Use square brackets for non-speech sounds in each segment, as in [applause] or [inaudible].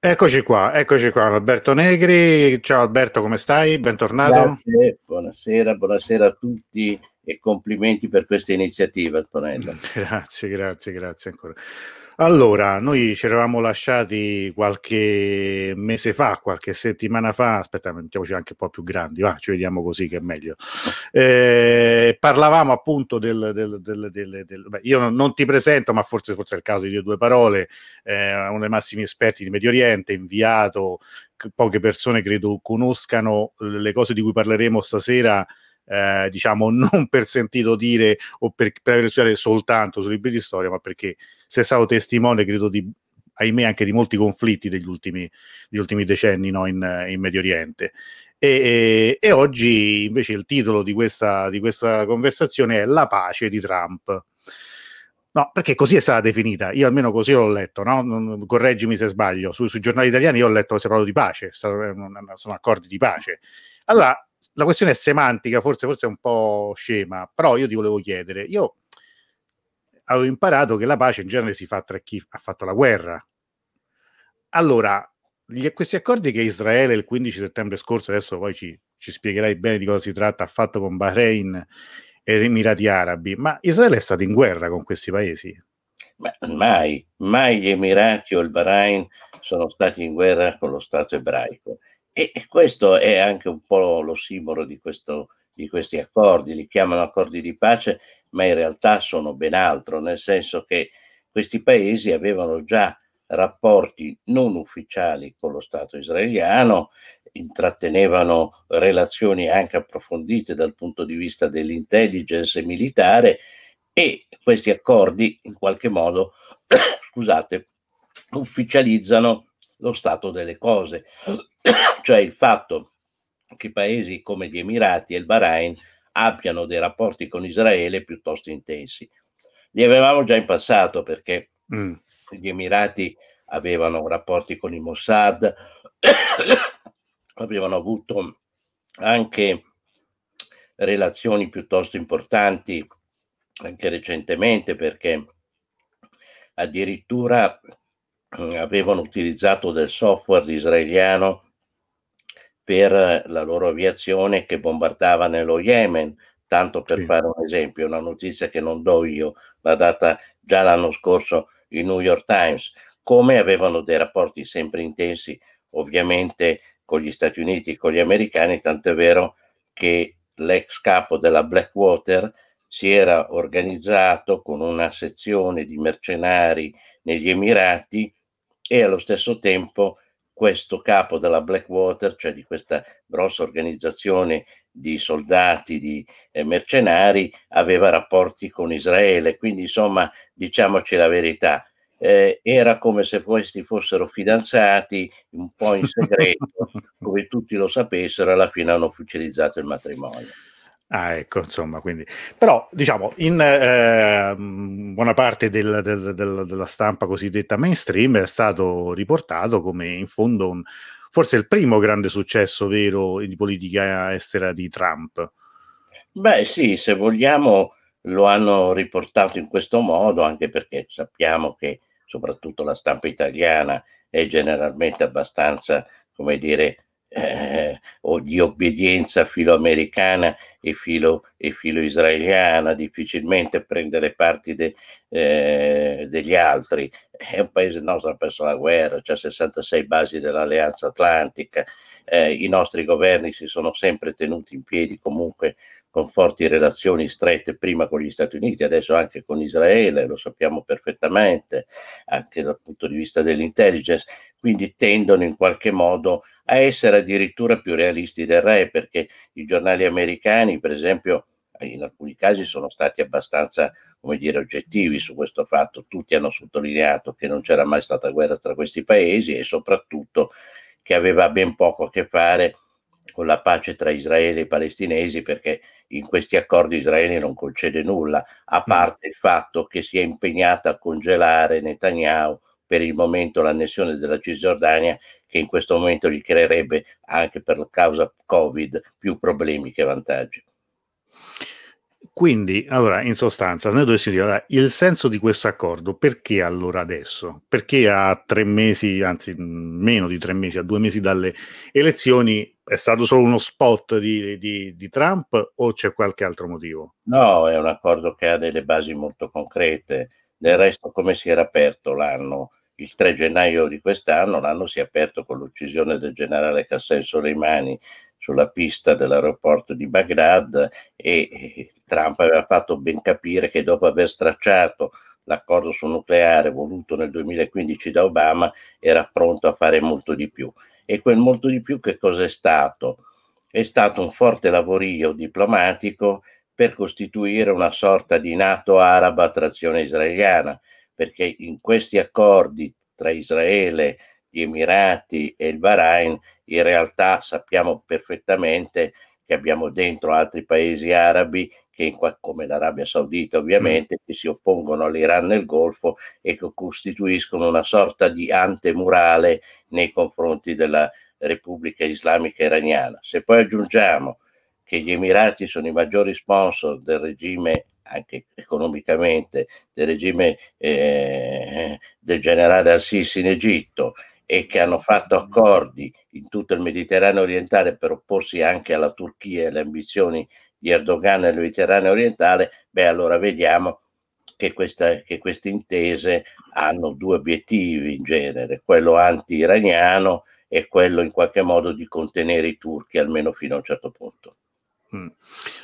Eccoci qua, eccoci qua, Alberto Negri. Ciao Alberto, come stai? Bentornato. Grazie, buonasera, buonasera a tutti e complimenti per questa iniziativa, Antonello. [laughs] Grazie, grazie, grazie ancora. Allora, noi ci eravamo lasciati qualche mese fa, qualche settimana fa, aspetta, mettiamoci anche un po' più grandi, va, ci vediamo così che è meglio. Eh, parlavamo appunto del, del, del, del beh, io non, ti presento, ma forse, forse, è il caso di dire due parole, eh, uno dei massimi esperti di Medio Oriente, inviato, poche persone credo conoscano le cose di cui parleremo stasera eh, diciamo non [laughs] per sentito dire o per, per aver soltanto sui libri di storia, ma perché sei stato testimone, credo, di, ahimè, anche di molti conflitti degli ultimi, degli ultimi decenni no, in, in, Medio Oriente. E, e, e, oggi invece il titolo di questa, di questa conversazione è La pace di Trump. No, perché così è stata definita. Io almeno così l'ho letto, no? Correggimi se sbaglio. Su, sui giornali italiani io ho letto che si è parlato di pace, sono accordi di pace. Allora, la questione è semantica, forse, forse è un po' scema, però io ti volevo chiedere, io avevo imparato che la pace in genere si fa tra chi ha fatto la guerra. Allora, gli, questi accordi che Israele il 15 settembre scorso, adesso poi ci, ci spiegherai bene di cosa si tratta, ha fatto con Bahrain e Emirati Arabi, ma Israele è stato in guerra con questi paesi? Ma mai, mai gli Emirati o il Bahrain sono stati in guerra con lo Stato ebraico. E, e questo è anche un po' lo simbolo di, questo, di questi accordi, li chiamano accordi di pace, ma in realtà sono ben altro, nel senso che questi paesi avevano già rapporti non ufficiali con lo Stato israeliano, intrattenevano relazioni anche approfondite dal punto di vista dell'intelligence militare e questi accordi in qualche modo, [coughs] scusate, ufficializzano lo stato delle cose, [coughs] cioè il fatto che paesi come gli Emirati e il Bahrain abbiano dei rapporti con Israele piuttosto intensi. Li avevamo già in passato perché mm. gli Emirati avevano rapporti con il Mossad, [coughs] avevano avuto anche relazioni piuttosto importanti anche recentemente perché addirittura avevano utilizzato del software israeliano per la loro aviazione che bombardava nello Yemen, tanto per sì. fare un esempio, una notizia che non do io, l'ha data già l'anno scorso il New York Times, come avevano dei rapporti sempre intensi ovviamente con gli Stati Uniti e con gli americani, tanto è vero che l'ex capo della Blackwater si era organizzato con una sezione di mercenari negli Emirati e allo stesso tempo questo capo della Blackwater, cioè di questa grossa organizzazione di soldati, di eh, mercenari, aveva rapporti con Israele. Quindi, insomma, diciamoci la verità, eh, era come se questi fossero fidanzati un po' in segreto, [laughs] come tutti lo sapessero, alla fine hanno ufficializzato il matrimonio. Ah, ecco, insomma, quindi... Però, diciamo, in eh, buona parte del, del, del, della stampa cosiddetta mainstream è stato riportato come, in fondo, un, forse il primo grande successo vero di politica estera di Trump. Beh, sì, se vogliamo lo hanno riportato in questo modo, anche perché sappiamo che soprattutto la stampa italiana è generalmente abbastanza, come dire, eh, o di obbedienza filoamericana e filo, e filo israeliana, difficilmente prende le parti de, eh, degli altri. È un paese nostro, ha perso la guerra, c'è 66 basi dell'Alleanza Atlantica, eh, i nostri governi si sono sempre tenuti in piedi comunque con forti relazioni strette prima con gli Stati Uniti, adesso anche con Israele, lo sappiamo perfettamente, anche dal punto di vista dell'intelligence, quindi tendono in qualche modo a essere addirittura più realisti del re, perché i giornali americani, per esempio, in alcuni casi sono stati abbastanza, come dire, oggettivi su questo fatto, tutti hanno sottolineato che non c'era mai stata guerra tra questi paesi e soprattutto che aveva ben poco a che fare con la pace tra Israele e i palestinesi perché in questi accordi Israele non concede nulla, a mm. parte il fatto che si è impegnata a congelare Netanyahu per il momento l'annessione della Cisgiordania che in questo momento gli creerebbe anche per causa Covid più problemi che vantaggi. Quindi, allora, in sostanza, noi dovessimo dire, allora, il senso di questo accordo, perché allora adesso? Perché a tre mesi, anzi meno di tre mesi, a due mesi dalle elezioni, è stato solo uno spot di, di, di Trump o c'è qualche altro motivo? No, è un accordo che ha delle basi molto concrete. Del resto, come si era aperto l'anno? Il 3 gennaio di quest'anno, l'anno si è aperto con l'uccisione del generale Qassem Soleimani sulla pista dell'aeroporto di Baghdad e Trump aveva fatto ben capire che dopo aver stracciato l'accordo sul nucleare voluto nel 2015 da Obama era pronto a fare molto di più. E quel molto di più che cosa è stato? È stato un forte lavorio diplomatico per costituire una sorta di NATO araba a trazione israeliana, perché in questi accordi tra Israele gli Emirati e il Bahrain, in realtà sappiamo perfettamente che abbiamo dentro altri paesi arabi che come l'Arabia Saudita ovviamente, mm. che si oppongono all'Iran nel Golfo e che costituiscono una sorta di antemurale nei confronti della Repubblica Islamica Iraniana. Se poi aggiungiamo che gli Emirati sono i maggiori sponsor del regime anche economicamente del regime eh, del generale Al-Sisi in Egitto e che hanno fatto accordi in tutto il Mediterraneo orientale per opporsi anche alla Turchia e alle ambizioni di Erdogan nel Mediterraneo orientale, beh allora vediamo che, questa, che queste intese hanno due obiettivi in genere, quello anti-iraniano e quello in qualche modo di contenere i turchi almeno fino a un certo punto. Mm.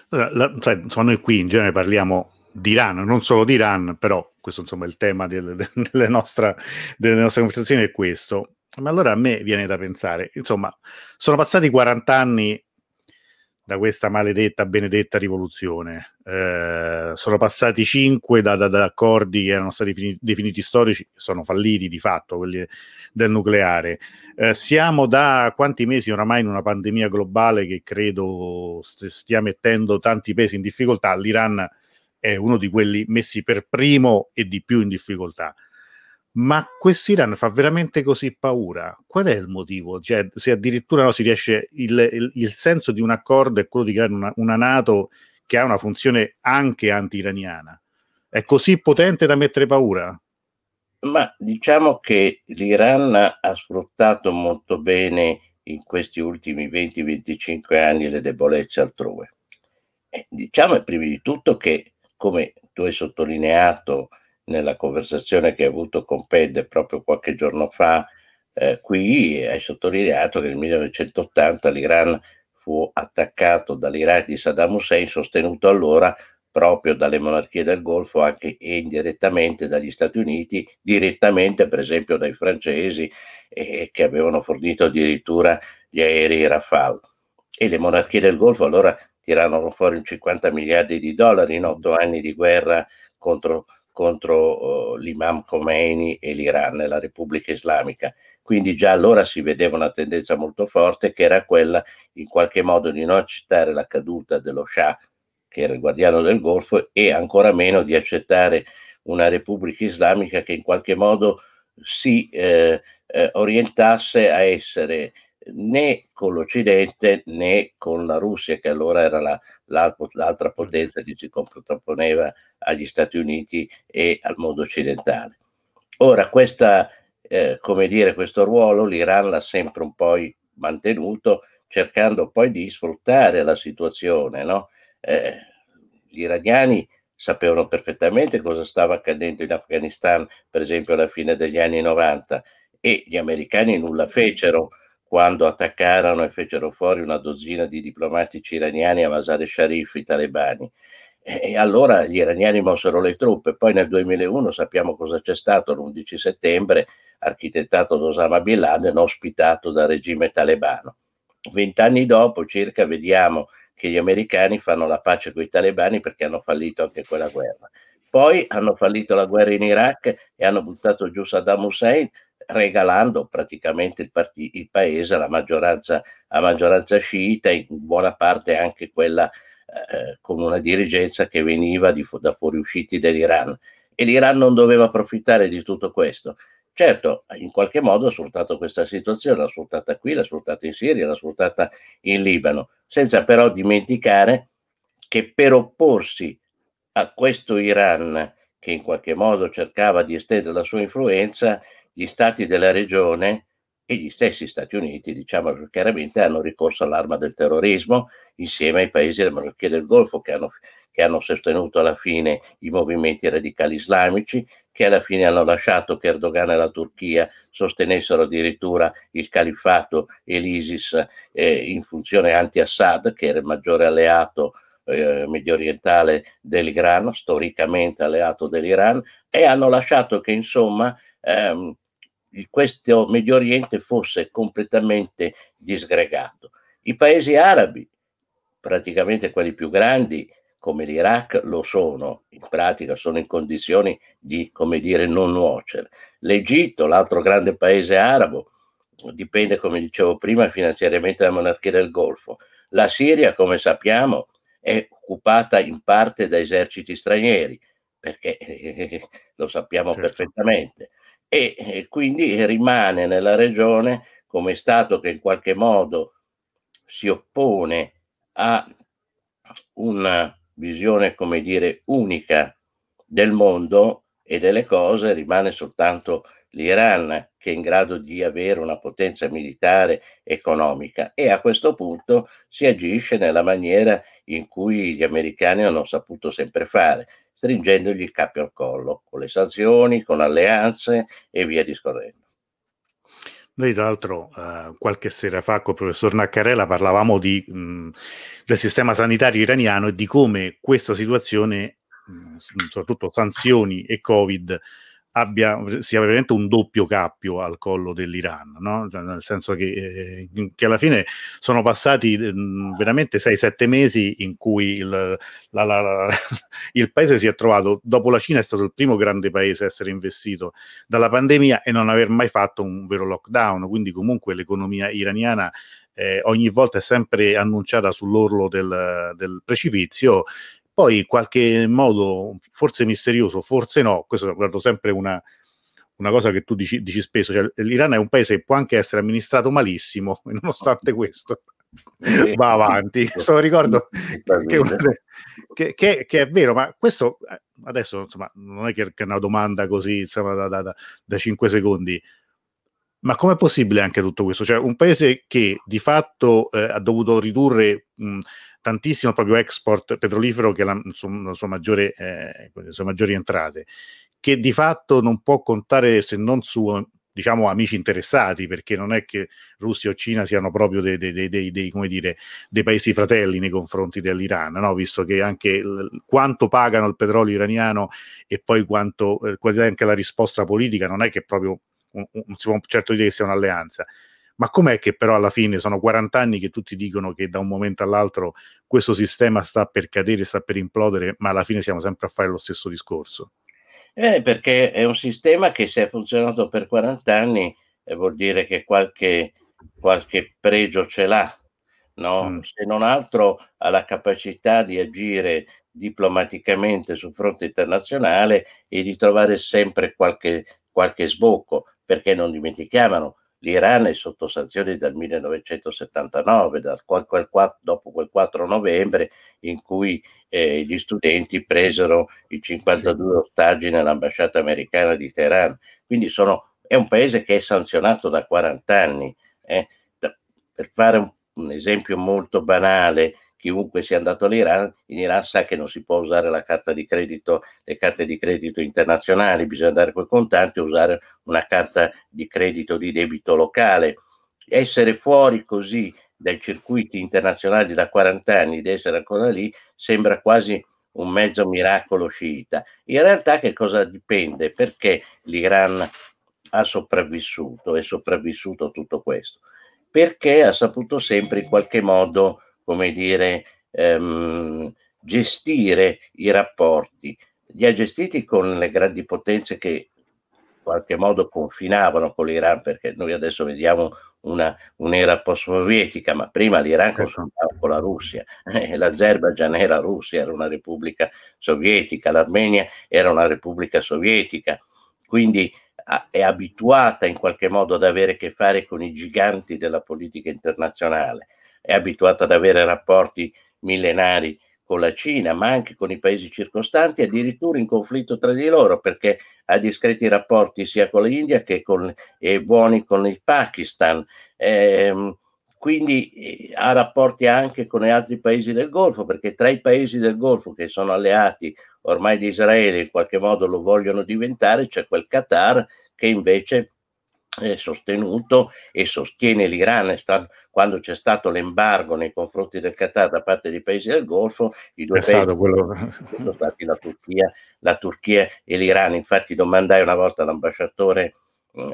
La, cioè, insomma, noi qui in genere parliamo di Iran, non solo di Iran, però questo insomma è il tema delle, delle, nostra, delle nostre conversazioni è questo. Ma allora a me viene da pensare, insomma, sono passati 40 anni da questa maledetta, benedetta rivoluzione. Eh, sono passati 5 da, da, da, accordi che erano stati fini, definiti storici, sono falliti di fatto, quelli del nucleare. Eh, siamo da quanti mesi oramai in una pandemia globale che credo st- stia mettendo tanti paesi in difficoltà. L'Iran è uno di quelli messi per primo e di più in difficoltà. Ma questo Iran fa veramente così paura? Qual è il motivo? Cioè, se addirittura no, si riesce, il, il, il, senso di un accordo è quello di creare una, una Nato che ha una funzione anche anti-iraniana. È così potente da mettere paura? Ma diciamo che l'Iran ha sfruttato molto bene in questi ultimi 20-25 anni le debolezze altrove. Eh, diciamo prima di tutto che, come tu hai sottolineato, nella conversazione che hai avuto con Ped proprio qualche giorno fa, eh, qui hai sottolineato che nel 1980 l'Iran fu attaccato dall'Iraq di Saddam Hussein, sostenuto allora proprio dalle monarchie del Golfo anche e indirettamente dagli Stati Uniti, direttamente per esempio dai francesi eh, che avevano fornito addirittura gli aerei Rafale. E le monarchie del Golfo allora tirarono fuori 50 miliardi di dollari in otto anni di guerra contro contro uh, l'imam Khomeini e l'Iran, la Repubblica Islamica. Quindi già allora si vedeva una tendenza molto forte che era quella in qualche modo di non accettare la caduta dello Shah, che era il guardiano del Golfo, e ancora meno di accettare una Repubblica Islamica che in qualche modo si eh, eh, orientasse a essere né con l'Occidente né con la Russia, che allora era la, l'altra potenza che si contrapponeva agli Stati Uniti e al mondo occidentale. Ora, questa, eh, come dire, questo ruolo l'Iran l'ha sempre un po' mantenuto, cercando poi di sfruttare la situazione. No? Eh, gli iraniani sapevano perfettamente cosa stava accadendo in Afghanistan, per esempio alla fine degli anni 90, e gli americani nulla fecero quando attaccarono e fecero fuori una dozzina di diplomatici iraniani a Masar Sharif, i talebani. E allora gli iraniani mossero le truppe. Poi nel 2001 sappiamo cosa c'è stato l'11 settembre, architettato da Osama Bin Laden, ospitato dal regime talebano. Vent'anni dopo circa vediamo che gli americani fanno la pace con i talebani perché hanno fallito anche quella guerra. Poi hanno fallito la guerra in Iraq e hanno buttato giù Saddam Hussein regalando praticamente il, part- il paese alla maggioranza, a maggioranza sciita, in buona parte anche quella eh, con una dirigenza che veniva di, da fuoriusciti dell'Iran. E l'Iran non doveva approfittare di tutto questo. Certo, in qualche modo ha sfruttato questa situazione, l'ha sfruttata qui, l'ha sfruttata in Siria, l'ha sfruttata in Libano, senza però dimenticare che per opporsi a questo Iran, che in qualche modo cercava di estendere la sua influenza, gli stati della regione e gli stessi Stati Uniti, diciamo chiaramente, hanno ricorso all'arma del terrorismo insieme ai paesi della monarchia del Golfo che hanno, che hanno sostenuto alla fine i movimenti radicali islamici, che alla fine hanno lasciato che Erdogan e la Turchia sostenessero addirittura il califfato e l'ISIS eh, in funzione anti-Assad, che era il maggiore alleato eh, medio orientale dell'Iran, storicamente alleato dell'Iran, e hanno lasciato che insomma ehm, questo Medio Oriente fosse completamente disgregato. I paesi arabi, praticamente quelli più grandi, come l'Iraq, lo sono, in pratica sono in condizioni di, come dire, non nuocere. L'Egitto, l'altro grande paese arabo, dipende, come dicevo prima, finanziariamente dalla monarchia del Golfo. La Siria, come sappiamo, è occupata in parte da eserciti stranieri, perché eh, [laughs] lo sappiamo certo. perfettamente e, e quindi rimane nella regione come Stato che in qualche modo si oppone a una visione, come dire, unica del mondo e delle cose, rimane soltanto l'Iran che è in grado di avere una potenza militare economica. E a questo punto si agisce nella maniera in cui gli americani hanno saputo sempre fare, stringendogli il cappio al collo, con le sanzioni, con alleanze e via discorrendo. Noi tra l'altro eh, qualche sera fa con il professor Naccarella parlavamo di, mh, del sistema sanitario iraniano e di come questa situazione, mh, soprattutto sanzioni e Covid, abbia sia veramente un doppio cappio al collo dell'Iran, no? cioè, nel senso che, eh, che, alla fine sono passati eh, veramente 6-7 mesi in cui il, la, la, la, [laughs] il, paese si è trovato, dopo la Cina è stato il primo grande paese a essere investito dalla pandemia e non aver mai fatto un vero lockdown, quindi comunque l'economia iraniana eh, ogni volta è sempre annunciata sull'orlo del, del precipizio poi in qualche modo, forse misterioso, forse no, questo è guardo sempre una, una cosa che tu dici, dici spesso, cioè, l'Iran è un paese che può anche essere amministrato malissimo, e [laughs] nonostante questo va avanti. Questo ricordo che, che, che, che, è vero, ma questo eh, adesso insomma, non è che è una domanda così insomma, da, da, da, da 5 secondi. Ma com'è possibile anche tutto questo? Cioè, un paese che di fatto eh, ha dovuto ridurre mh, tantissimo proprio export petrolifero che è la, la sua maggiore, eh, le sue maggiori entrate, che di fatto non può contare se non su diciamo amici interessati, perché non è che Russia o Cina siano proprio dei, dei, dei, dei dire, paesi fratelli nei confronti dell'Iran, no? visto che anche l- quanto pagano il petrolio iraniano e poi quanto eh, anche la risposta politica non è che proprio non si può certo dire che sia un'alleanza ma com'è che però alla fine sono 40 anni che tutti dicono che da un momento all'altro questo sistema sta per cadere, sta per implodere, ma alla fine siamo sempre a fare lo stesso discorso? Eh, perché è un sistema che se ha funzionato per 40 anni eh, vuol dire che qualche, qualche pregio ce l'ha, no? Mm. se non altro ha la capacità di agire diplomaticamente sul fronte internazionale e di trovare sempre qualche, qualche sbocco, perché non dimentichiamolo, l'Iran è sotto sanzioni dal 1979, da quel, quel, dopo quel 4 novembre in cui eh, gli studenti presero i 52 ostaggi nell'ambasciata americana di Teheran. Quindi sono, è un paese che è sanzionato da 40 anni. Eh. per fare un, un esempio molto banale, chiunque sia andato all'Iran, in Iran sa che non si può usare la carta di credito, le carte di credito internazionali, bisogna andare con i contanti e usare una carta di credito di debito locale. Essere fuori così dai circuiti internazionali da 40 anni ed essere ancora lì sembra quasi un mezzo miracolo sciita. In realtà che cosa dipende? Perché l'Iran ha sopravvissuto, è sopravvissuto tutto questo? Perché ha saputo sempre in qualche modo come dire, ehm, gestire i rapporti. Li ha gestiti con le grandi potenze che in qualche modo confinavano con l'Iran, perché noi adesso vediamo una, un'era post-sovietica, ma prima l'Iran certo. confrontava con la Russia, eh, l'Azerbaijan era Russia, era una repubblica sovietica, l'Armenia era una repubblica sovietica, quindi è abituata in qualche modo ad avere a che fare con i giganti della politica internazionale, è abituata ad avere rapporti millenari con la Cina, ma anche con i paesi circostanti, addirittura in conflitto tra di loro, perché ha discreti rapporti sia con l'India che con, e buoni con il Pakistan. Eh, quindi ha rapporti anche con gli altri paesi del Golfo, perché tra i paesi del Golfo che sono alleati ormai di Israele, in qualche modo lo vogliono diventare, c'è quel Qatar che invece sostenuto e sostiene l'Iran. Sta, quando c'è stato l'embargo nei confronti del Qatar da parte dei paesi del Golfo, i due paesi quello... [laughs] sono stati la Turchia, la Turchia e l'Iran. Infatti domandai una volta all'ambasciatore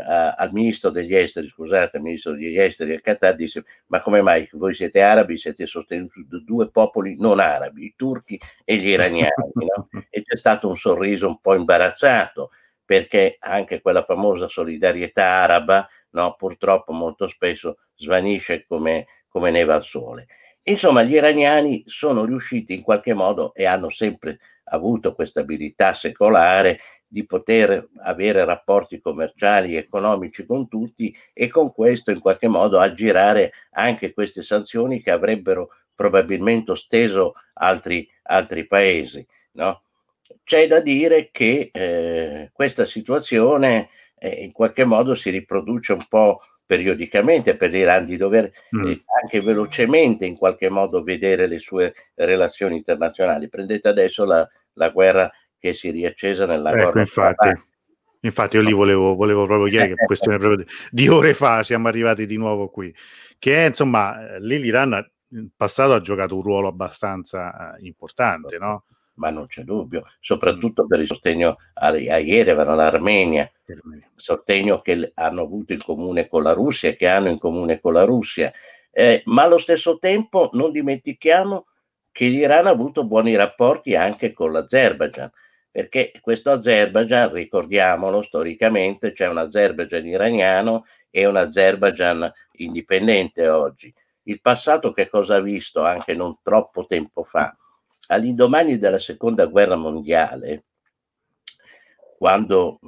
a, al ministro degli esteri, scusate, al ministro degli esteri del Qatar, disse ma come mai voi siete arabi, siete sostenuti da due popoli non arabi, i turchi e gli iraniani, no? [laughs] E c'è stato un sorriso un po' imbarazzato, perché anche quella famosa solidarietà araba, no, purtroppo molto spesso svanisce come, come neva al sole. Insomma, gli iraniani sono riusciti in qualche modo e hanno sempre avuto questa abilità secolare di poter avere rapporti commerciali e economici con tutti e con questo in qualche modo aggirare anche queste sanzioni che avrebbero probabilmente steso altri, altri paesi. No? C'è da dire che eh, questa situazione eh, in qualche modo si riproduce un po' periodicamente per l'Iran di dover mm. eh, anche velocemente in qualche modo vedere le sue relazioni internazionali. Prendete adesso la, la guerra che si è riaccesa nella ecco, infatti. Infatti io lì volevo, volevo proprio chiedere, che [laughs] questione proprio di ore fa siamo arrivati di nuovo qui, che è insomma, lì l'Iran in passato ha giocato un ruolo abbastanza uh, importante, no? Ma non c'è dubbio, soprattutto per il sostegno a, a Yerevan, all'Armenia, sostegno che hanno avuto in comune con la Russia, che hanno in comune con la Russia, eh, ma allo stesso tempo non dimentichiamo che l'Iran ha avuto buoni rapporti anche con l'Azerbaijan perché questo Azerbaijan, ricordiamolo storicamente, c'è un Azerbaijan iraniano e un Azerbaijan indipendente oggi. Il passato che cosa ha visto anche non troppo tempo fa? All'indomani della seconda guerra mondiale, quando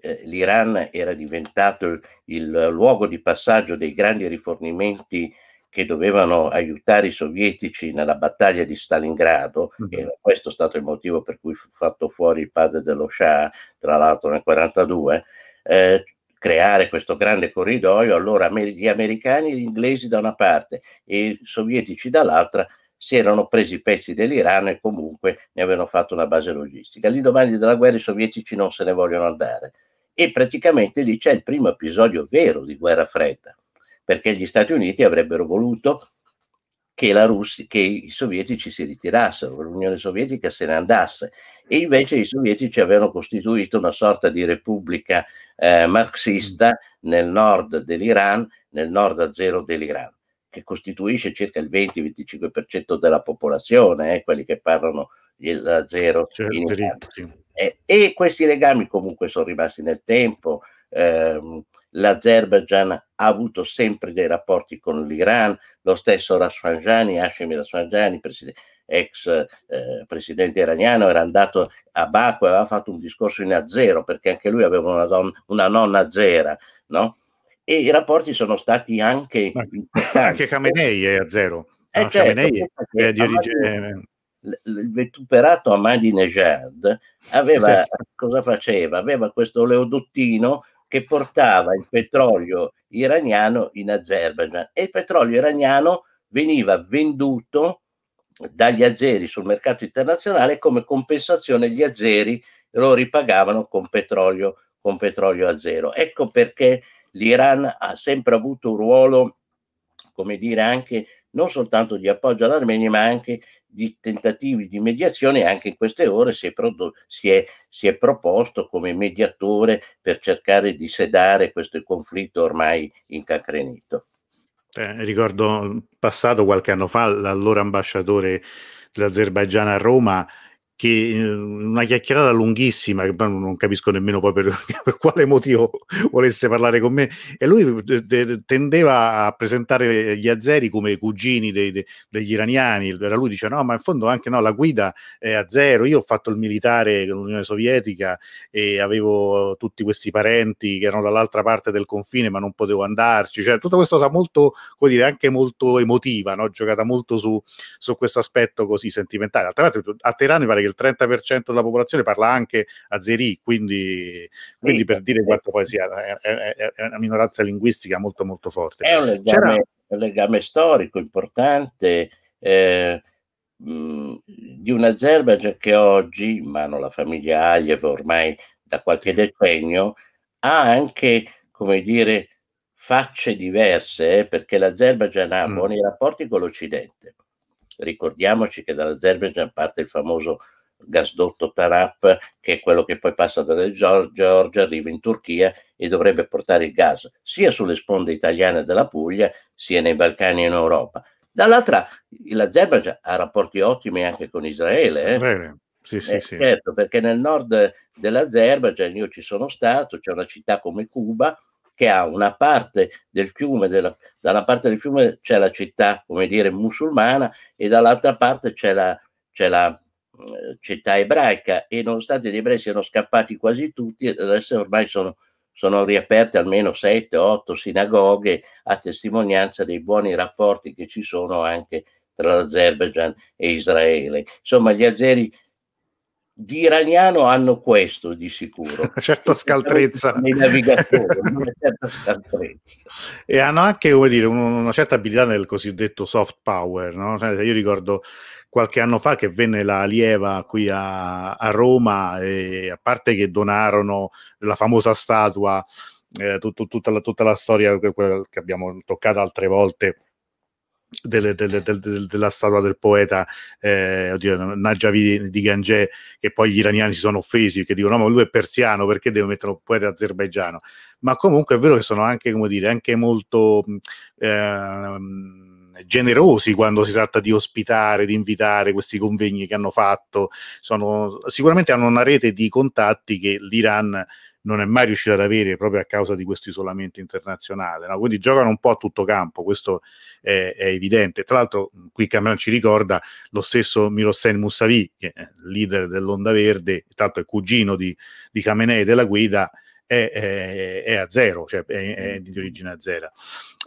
eh, l'Iran era diventato il, luogo di passaggio dei grandi rifornimenti che dovevano aiutare i sovietici nella battaglia di Stalingrado, mm-hmm. e questo è stato il motivo per cui fu fatto fuori il padre dello Shah, tra l'altro nel 1942, eh, creare questo grande corridoio, allora gli americani e gli inglesi da una parte e i sovietici dall'altra si erano presi i pezzi dell'Iran e comunque ne avevano fatto una base logistica. All'indomani della guerra i sovietici non se ne vogliono andare. E praticamente lì c'è il primo episodio vero di guerra fredda perché gli Stati Uniti avrebbero voluto che, Russia, che i sovietici si ritirassero, che l'Unione Sovietica se ne andasse. E invece i sovietici avevano costituito una sorta di repubblica eh, marxista nel nord dell'Iran, nel nord a zero dell'Iran, che costituisce circa il 20-25% della popolazione, eh, quelli che parlano il zero certo, in Iran. Eh, e questi legami comunque sono rimasti nel tempo. Ehm, l'Azerbaijan ha avuto sempre dei rapporti con l'Iran, lo stesso Rafsanjani, Hashemi Rafsanjani, presidente, ex eh, presidente iraniano, era andato a Baku e aveva fatto un discorso in azero perché anche lui aveva una, don- una nonna azera, no? E i rapporti sono stati anche [laughs] Anche Khamenei è a zero. Eh, no, certo, Khamenei è dirige... Il vituperato Ahmadinejad aveva, cosa faceva? Aveva questo oleodottino che portava il petrolio iraniano in Azerbaijan e il petrolio iraniano veniva venduto dagli azeri sul mercato internazionale come compensazione gli azeri lo ripagavano con petrolio, con petrolio a zero. Ecco perché l'Iran ha sempre avuto un ruolo, come dire, anche non soltanto di appoggio all'Armenia, ma anche di tentativi di mediazione anche in queste ore si è, prodotto, si, è, si è, proposto come mediatore per cercare di sedare questo conflitto ormai incancrenito. Eh, ricordo passato qualche anno fa l'allora ambasciatore dell'Azerbaigian a Roma che eh, una chiacchierata lunghissima, che non capisco nemmeno poi per, [laughs] per, quale motivo volesse parlare con me, e lui tendeva a presentare gli azeri come cugini dei, dei, degli iraniani, era lui dice no, ma in fondo anche no, la guida è a zero, io ho fatto il militare con l'Unione Sovietica e avevo tutti questi parenti che erano dall'altra parte del confine ma non potevo andarci, cioè tutta questa cosa molto, come dire, anche molto emotiva, no? giocata molto su, su questo aspetto così sentimentale. Tra l'altro a Teheran mi pare che il 30% della popolazione parla anche azeri, quindi, quindi sì, per dire sì. quanto poi sia è, è, è, una minoranza linguistica molto molto forte. È un legame, un legame storico importante. Eh, di un Azerbaijan che oggi, in mano alla famiglia Aliyev ormai da qualche decennio, ha anche, come dire, facce diverse, eh, perché l'Azerbaijan ha mm. buoni rapporti con l'Occidente. Ricordiamoci che dall'Azerbaijan parte il famoso gasdotto Tarap, che è quello che poi passa dalla Georgia, arriva in Turchia e dovrebbe portare il gas sia sulle sponde italiane della Puglia, sia nei Balcani e in Europa. Dall'altra, l'Azerbaijan ha rapporti ottimi anche con Israele. Eh? Israele. Sì, sì, eh, sì. Certo, perché nel nord dell'Azerbaijan io ci sono stato, c'è una città come Cuba che ha una parte del fiume, della, dalla parte del fiume c'è la città, come dire, musulmana e dall'altra parte c'è la, c'è la città ebraica e nonostante gli ebrei siano scappati quasi tutti, adesso ormai sono, sono riaperte almeno 7-8 sinagoghe a testimonianza dei buoni rapporti che ci sono anche tra l'Azerbaijan e Israele. Insomma, gli azeri di iraniano hanno questo di sicuro. Una certa scaltrezza. Nei navigatori, una certa scaltrezza. [laughs] E hanno anche, come dire, una certa abilità nel cosiddetto soft power, no? Cioè, io ricordo qualche anno fa che venne la Lieva qui a, a Roma e a parte che donarono la famosa statua, eh, tut, tutta, la, tutta la storia che, che abbiamo toccato altre volte delle, delle, delle, della statua del poeta eh, oddio, Najavi di Gange che poi gli iraniani si sono offesi che dicono no ma lui è persiano perché deve mettere un poeta azerbaigiano? Ma comunque è vero che sono anche come dire anche molto eh, generosi quando si tratta di ospitare, di invitare questi convegni che hanno fatto. Sono, sicuramente hanno una rete di contatti che l'Iran non è mai riuscito ad avere proprio a causa di questo isolamento internazionale. No? Quindi giocano un po' a tutto campo, questo è, è evidente. Tra l'altro, qui Cameron ci ricorda lo stesso Mirosen Moussavi, che è leader dell'Onda Verde, l'altro è cugino di, di Khamenei della guida, è, è, è a zero, cioè è, è, di origine a zero.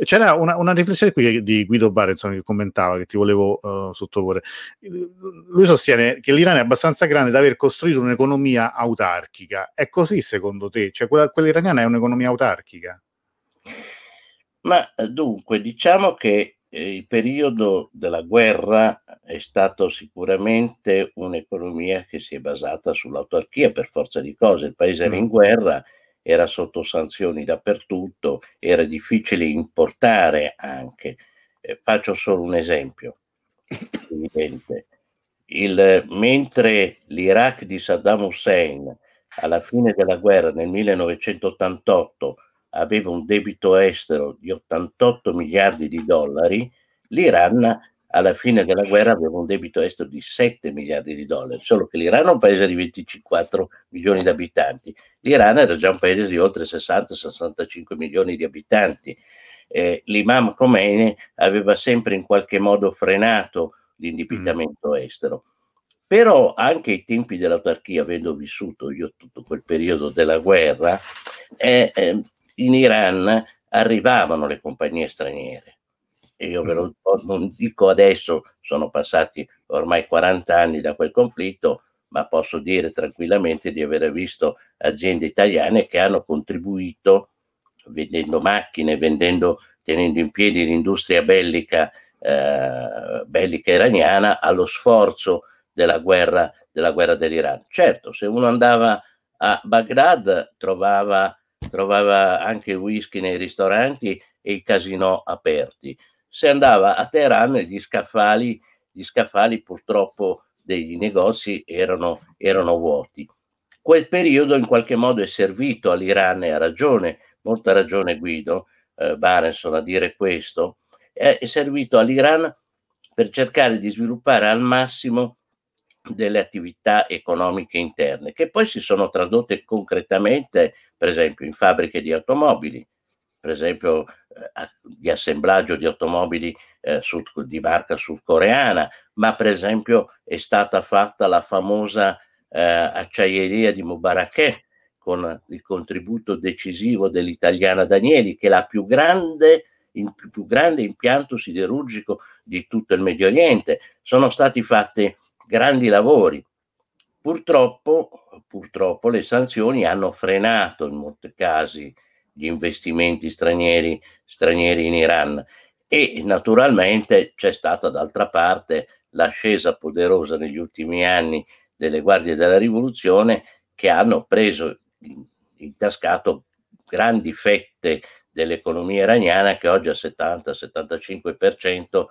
C'era una, una, riflessione qui di Guido Barenson che commentava, che ti volevo uh, sottoporre. Lui sostiene che l'Iran è abbastanza grande da aver costruito un'economia autarchica. È così secondo te? Cioè quella, quella iraniana è un'economia autarchica? Ma dunque, diciamo che eh, il periodo della guerra è stato sicuramente un'economia che si è basata sull'autarchia per forza di cose. Il paese era in mm. guerra era sotto sanzioni dappertutto, era difficile importare anche. Eh, faccio solo un esempio [coughs] evidente. Il, mentre l'Iraq di Saddam Hussein alla fine della guerra nel 1988 aveva un debito estero di 88 miliardi di dollari, l'Iran alla fine della guerra aveva un debito estero di 7 miliardi di dollari, solo che l'Iran è un paese di 24 milioni di abitanti, l'Iran era già un paese di oltre 60-65 milioni di abitanti. Eh, l'imam Khomeini aveva sempre in qualche modo frenato l'indebitamento mm. estero. Però anche ai tempi dell'autarchia, avendo vissuto io tutto quel periodo della guerra, eh, eh, in Iran arrivavano le compagnie straniere io ve lo non dico adesso, sono passati ormai 40 anni da quel conflitto, ma posso dire tranquillamente di aver visto aziende italiane che hanno contribuito vendendo macchine, vendendo, tenendo in piedi l'industria bellica, eh, bellica iraniana allo sforzo della guerra, della guerra dell'Iran. Certo, se uno andava a Baghdad trovava, trovava anche whisky nei ristoranti e i casinò aperti se andava a Teheran gli scaffali, gli scaffali purtroppo dei negozi erano, erano vuoti. Quel periodo in qualche modo è servito all'Iran e ha ragione, molta ragione Guido eh, Barenson a dire questo, è, è servito all'Iran per cercare di sviluppare al massimo delle attività economiche interne, che poi si sono tradotte concretamente, per esempio, in fabbriche di automobili, per esempio di assemblaggio di automobili eh, sud, di marca sudcoreana, ma per esempio è stata fatta la famosa eh, acciaieria di Mubarakeh con il contributo decisivo dell'italiana Danieli, che è la più grande, il più grande impianto siderurgico di tutto il Medio Oriente. Sono stati fatti grandi lavori. Purtroppo, purtroppo le sanzioni hanno frenato in molti casi gli investimenti stranieri, stranieri in Iran e naturalmente c'è stata d'altra parte l'ascesa poderosa negli ultimi anni delle guardie della rivoluzione che hanno preso intascato grandi fette dell'economia iraniana che oggi al 70-75%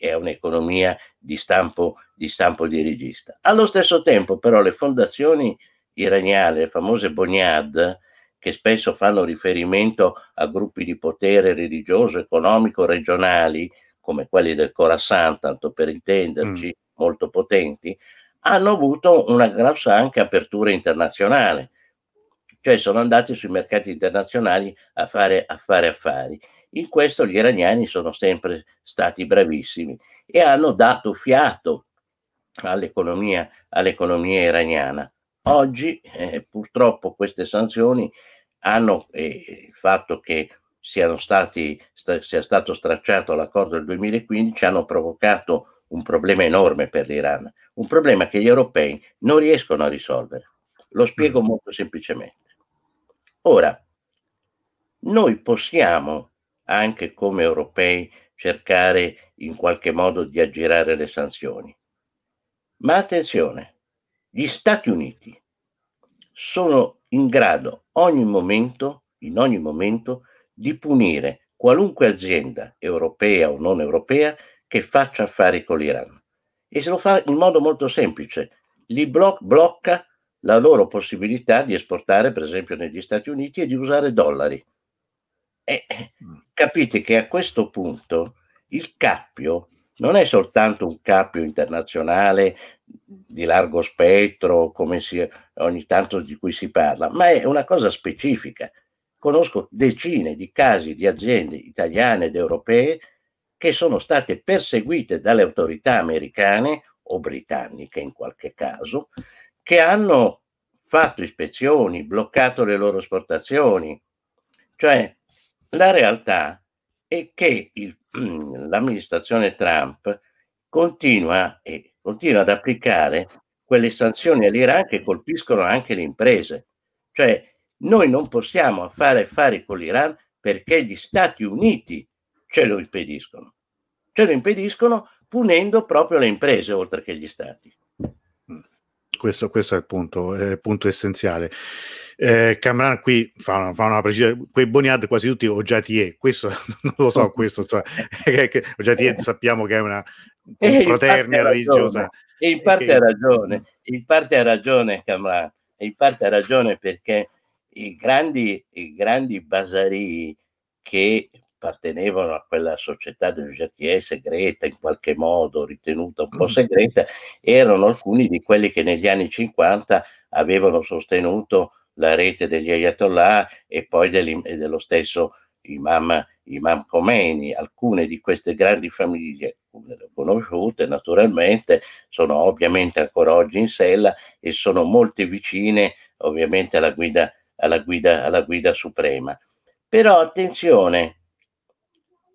è un'economia di stampo, di stampo dirigista. Allo stesso tempo però le fondazioni iraniane, le famose Bonyad, che spesso fanno riferimento a gruppi di potere religioso, economico, regionali, come quelli del Khorasan, tanto per intenderci, mm. molto potenti, hanno avuto una grossa anche apertura internazionale, cioè sono andati sui mercati internazionali a fare, a fare affari. In questo gli iraniani sono sempre stati bravissimi e hanno dato fiato all'economia, all'economia iraniana. Oggi eh, purtroppo queste sanzioni hanno eh, il fatto che siano stati, sta, sia stato stracciato l'accordo del 2015 hanno provocato un problema enorme per l'Iran, un problema che gli europei non riescono a risolvere. Lo spiego mm. molto semplicemente. Ora, noi possiamo anche come europei cercare in qualche modo di aggirare le sanzioni. Ma attenzione, gli Stati Uniti sono in grado ogni momento, in ogni momento, di punire qualunque azienda europea o non europea che faccia affari con l'Iran. E se lo fa in modo molto semplice, li blo- blocca la loro possibilità di esportare, per esempio, negli Stati Uniti e di usare dollari. E mm. capite che a questo punto il cappio non è soltanto un cappio internazionale di largo spettro, come si, ogni tanto di cui si parla, ma è una cosa specifica. Conosco decine di casi di aziende italiane ed europee che sono state perseguite dalle autorità americane o britanniche in qualche caso, che hanno fatto ispezioni, bloccato le loro esportazioni. Cioè, la realtà è che il, [clears throat] l'amministrazione Trump continua, e, continua ad applicare quelle sanzioni all'Iran che colpiscono anche le imprese. Cioè, noi non possiamo fare affari con l'Iran perché gli Stati Uniti ce lo impediscono. Ce lo impediscono punendo proprio le imprese oltre che gli Stati. Questo, questo, è il punto, è il punto essenziale. Eh, Camran qui fa una, fa una precisa, quei boniad quasi tutti Ojatier, questo [laughs] non lo so, questo cioè, [laughs] Ojatier sappiamo che è una fraternia religiosa. E in parte che... ha ragione, in parte ha ragione Camran, in parte ha ragione perché i grandi, i grandi basari che appartenevano a quella società del GTE segreta, in qualche modo ritenuta un po' mm. segreta, erano alcuni di quelli che negli anni 50 avevano sostenuto la rete degli Ayatollah e poi dello stesso Imam, Imam Khomeini. Alcune di queste grandi famiglie, come le ho conosciute naturalmente, sono ovviamente ancora oggi in sella e sono molto vicine ovviamente alla guida, alla guida, alla guida suprema. Però attenzione,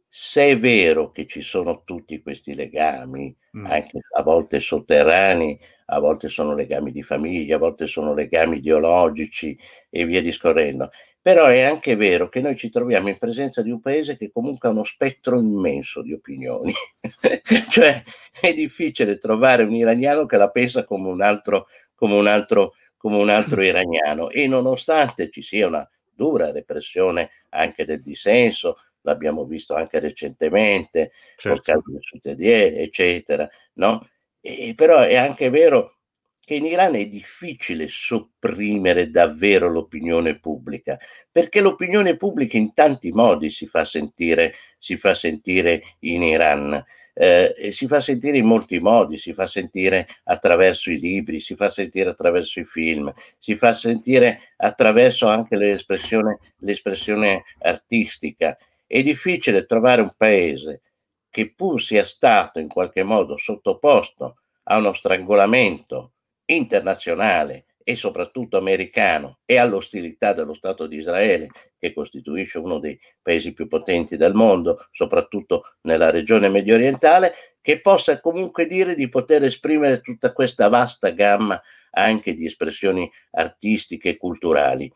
se è vero che ci sono tutti questi legami, mm. anche a volte sotterranei, a volte sono legami di famiglia, a volte sono legami ideologici e via discorrendo, però è anche vero che noi ci troviamo in presenza di un paese che comunque ha uno spettro immenso di opinioni, [laughs] cioè è difficile trovare un iraniano che la pensa come un altro, come un altro, come un altro iraniano e nonostante ci sia una dura repressione anche del dissenso, l'abbiamo visto anche recentemente, certo. su TDE, eccetera, no? E, però è anche vero che in Iran è difficile sopprimere davvero l'opinione pubblica, perché l'opinione pubblica in tanti modi si fa sentire, si fa sentire in Iran. eh, si fa sentire in molti modi, si fa sentire attraverso i libri, si fa sentire attraverso i film, si fa sentire attraverso anche l'espressione, l'espressione artistica. È difficile trovare un paese che pur sia stato in qualche modo sottoposto a uno strangolamento internazionale e soprattutto americano e all'ostilità dello Stato di Israele, che costituisce uno dei paesi più potenti del mondo, soprattutto nella regione medio orientale, che possa comunque dire di poter esprimere tutta questa vasta gamma anche di espressioni artistiche e culturali.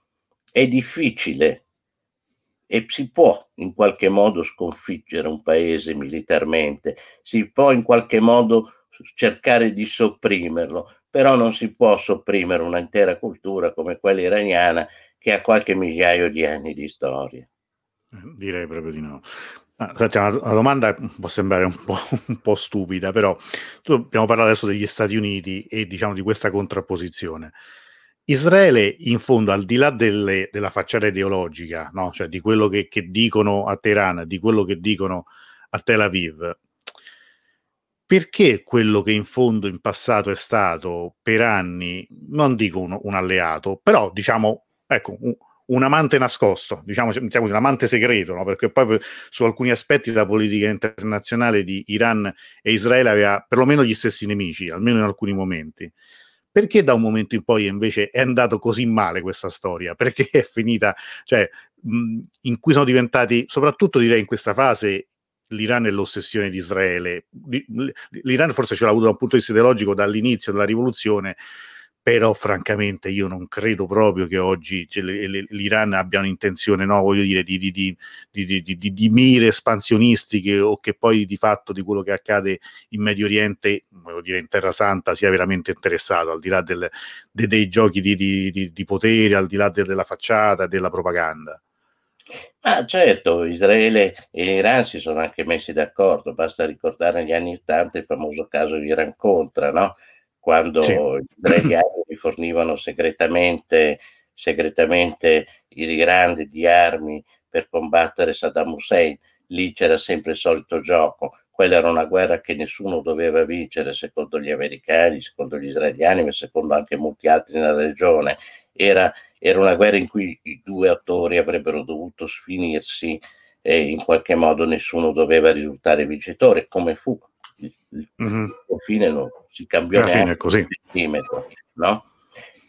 È difficile e si può in qualche modo sconfiggere un paese militarmente, si può in qualche modo cercare di sopprimerlo, però non si può sopprimere un'intera cultura come quella iraniana che ha qualche migliaio di anni di storia. Eh, direi proprio di no. Ah, una, domanda può sembrare un po', [laughs] un po', stupida, però tu abbiamo parlato adesso degli Stati Uniti e diciamo di questa contrapposizione. Israele, in fondo, al di là delle, della facciata ideologica, no? cioè di quello che, che dicono a Teheran, di quello che dicono a Tel Aviv, perché quello che in fondo in passato è stato per anni, non dico un, un alleato, però diciamo, ecco, un, un amante nascosto, diciamo, diciamo un amante segreto, no? perché poi su alcuni aspetti della politica internazionale di Iran e Israele aveva perlomeno gli stessi nemici, almeno in alcuni momenti. Perché da un momento in poi invece è andato così male questa storia? Perché è finita, cioè, mh, in cui sono diventati, soprattutto direi in questa fase, l'Iran è l'ossessione di Israele. L'Iran forse ce l'ha avuto da un punto di vista ideologico dall'inizio della rivoluzione, però francamente io non credo proprio che oggi cioè, l'Iran abbia un'intenzione, no, voglio dire, di, di, di, di, mire espansionistiche o che poi di fatto di quello che accade in Medio Oriente, voglio dire in Terra Santa, sia veramente interessato, al di là del, de, dei giochi di, potere, al di là de, della facciata, della propaganda. Ah, certo, Israele e Iran si sono anche messi d'accordo, basta ricordare negli anni 80 il famoso caso Iran Contra, no? quando sì. gli israeliani rifornivano segretamente, segretamente l'Iran di armi per combattere Saddam Hussein. Lì c'era sempre il solito gioco. Quella era una guerra che nessuno doveva vincere, secondo gli americani, secondo gli israeliani, ma secondo anche molti altri nella regione. Era era una guerra in cui i due attori avrebbero dovuto sfinirsi e in qualche modo nessuno doveva risultare vincitore, come fu. Il, il mm-hmm. fine non si cambiò neanche così. centimetro, no?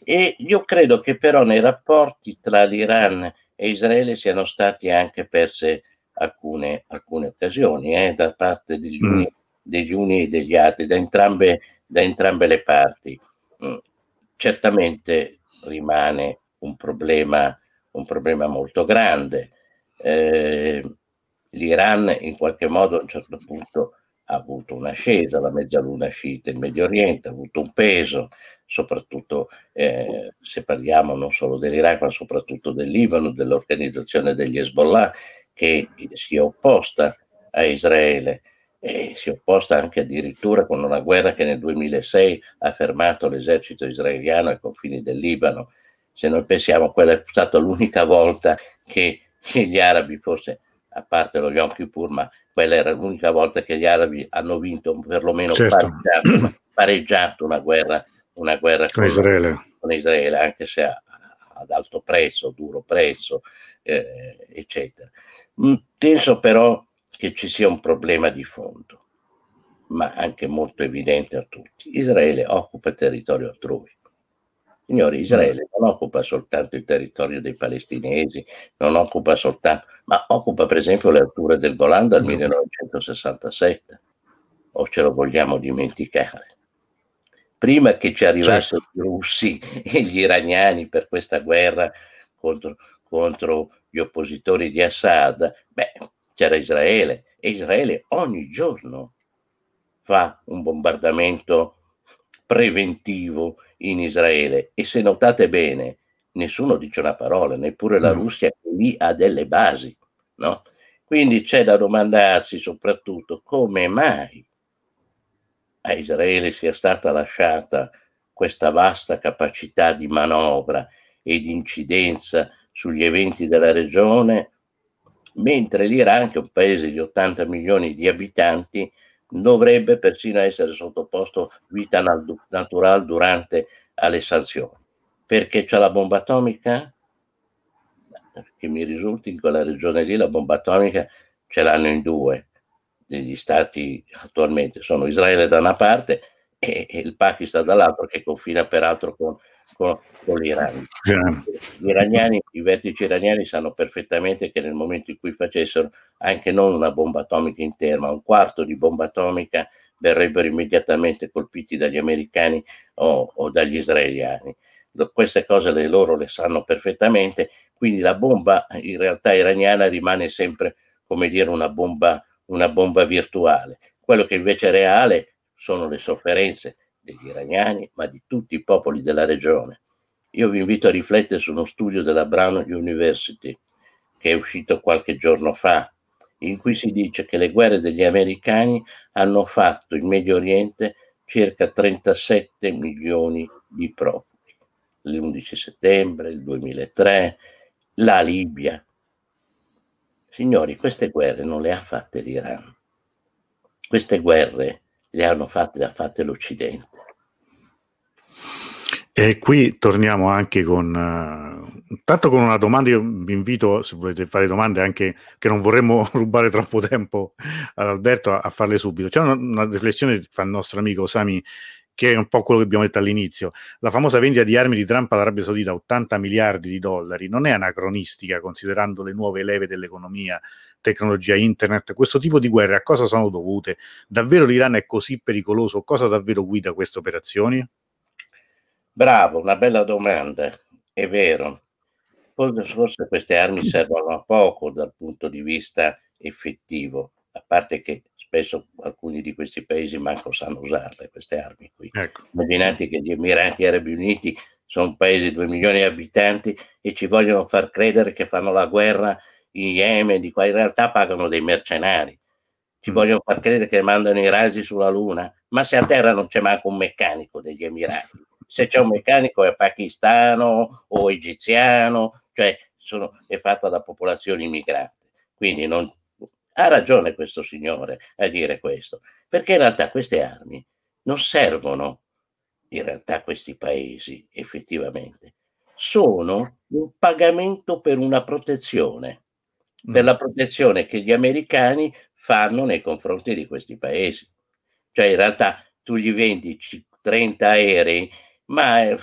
E io credo che però nei rapporti tra l'Iran e Israele siano stati anche perse alcune, alcune occasioni eh, da parte degli mm. uni, degli uni, e degli altri, da entrambe, da entrambe le parti. Mm. Certamente rimane un problema, un problema molto grande. Eh, L'Iran in qualche modo a un certo punto ha avuto un'ascesa, la mezzaluna sciita in Medio Oriente, ha avuto un peso, soprattutto eh, se parliamo non solo dell'Iraq ma soprattutto del Libano, dell'organizzazione degli Hezbollah che si è opposta a Israele e si è opposta anche addirittura con una guerra che nel 2006 ha fermato l'esercito israeliano ai confini del Libano se noi pensiamo quella è stata l'unica volta che gli arabi, forse a parte lo Yom Kippur, ma quella era l'unica volta che gli arabi hanno vinto, perlomeno certo. pareggiato, pareggiato, una guerra, una guerra con, con, Israele. con, Israele. anche se ad alto prezzo, duro prezzo, eh, eccetera. Mm, penso però che ci sia un problema di fondo, ma anche molto evidente a tutti. Israele occupa territorio altrui Signori, Israele non occupa soltanto il territorio dei palestinesi, non occupa soltanto, ma occupa per esempio le alture del Golan dal 1967, o ce lo vogliamo dimenticare. Prima che ci arrivassero certo. i russi e gli iraniani per questa guerra contro, contro gli oppositori di Assad, beh, c'era Israele e Israele ogni giorno fa un bombardamento preventivo in Israele e se notate bene nessuno dice una parola, neppure la Russia che lì ha delle basi, no? Quindi c'è da domandarsi soprattutto come mai a Israele sia stata lasciata questa vasta capacità di manovra e di incidenza sugli eventi della regione, mentre l'Iran, che è un paese di 80 milioni di abitanti, dovrebbe persino essere sottoposto vita nat- naturale durante alle sanzioni. Perché c'è la bomba atomica? Che mi risulti in quella regione lì la bomba atomica ce l'hanno in due degli stati attualmente, sono Israele da una parte e, e il Pakistan dall'altro che confina peraltro con, con, con l'Iran. Gli iraniani, i vertici iraniani sanno perfettamente che nel momento in cui facessero anche non una bomba atomica intera, ma un quarto di bomba atomica, verrebbero immediatamente colpiti dagli americani o, o dagli israeliani. Queste cose le loro le sanno perfettamente, quindi la bomba in realtà iraniana rimane sempre come dire una bomba, una bomba virtuale. Quello che invece è reale sono le sofferenze degli iraniani, ma di tutti i popoli della regione. Io vi invito a riflettere su uno studio della Brown University che è uscito qualche giorno fa, in cui si dice che le guerre degli americani hanno fatto in Medio Oriente circa 37 milioni di profughi. L'11 settembre, il 2003, la Libia. Signori, queste guerre non le ha fatte l'Iran. Queste guerre le hanno fatte, le ha fatte l'Occidente. E qui torniamo anche con, uh, tanto con una domanda, io vi invito, se volete fare domande, anche che non vorremmo [laughs] rubare troppo tempo ad Alberto, a, a farle subito. C'è una, una, riflessione che fa il nostro amico Sami, che è un po' quello che abbiamo detto all'inizio. La famosa vendita di armi di Trump all'Arabia Saudita, 80 miliardi di dollari, non è anacronistica considerando le nuove leve dell'economia, tecnologia, internet. Questo tipo di guerre a cosa sono dovute? Davvero l'Iran è così pericoloso? Cosa davvero guida queste operazioni? Bravo, una bella domanda, è vero. Forse queste armi servono a poco dal punto di vista effettivo, a parte che spesso alcuni di questi paesi manco sanno usarle, queste armi qui. Ecco. Immaginate che gli Emirati Arabi Uniti sono un paese di 2 milioni di abitanti e ci vogliono far credere che fanno la guerra in Yemen, di qua in realtà pagano dei mercenari. Ci mm. vogliono far credere che mandano i razzi sulla Luna, ma se a terra non c'è manco un meccanico degli Emirati se c'è un meccanico è pakistano o egiziano, cioè sono, è fatta da popolazioni immigrate. Quindi non, ha ragione questo signore a dire questo, perché in realtà queste armi non servono in realtà a questi paesi effettivamente, sono un pagamento per una protezione, per mm. la protezione che gli americani fanno nei confronti di questi paesi. Cioè in realtà tu gli vendi 30 aerei ma eh,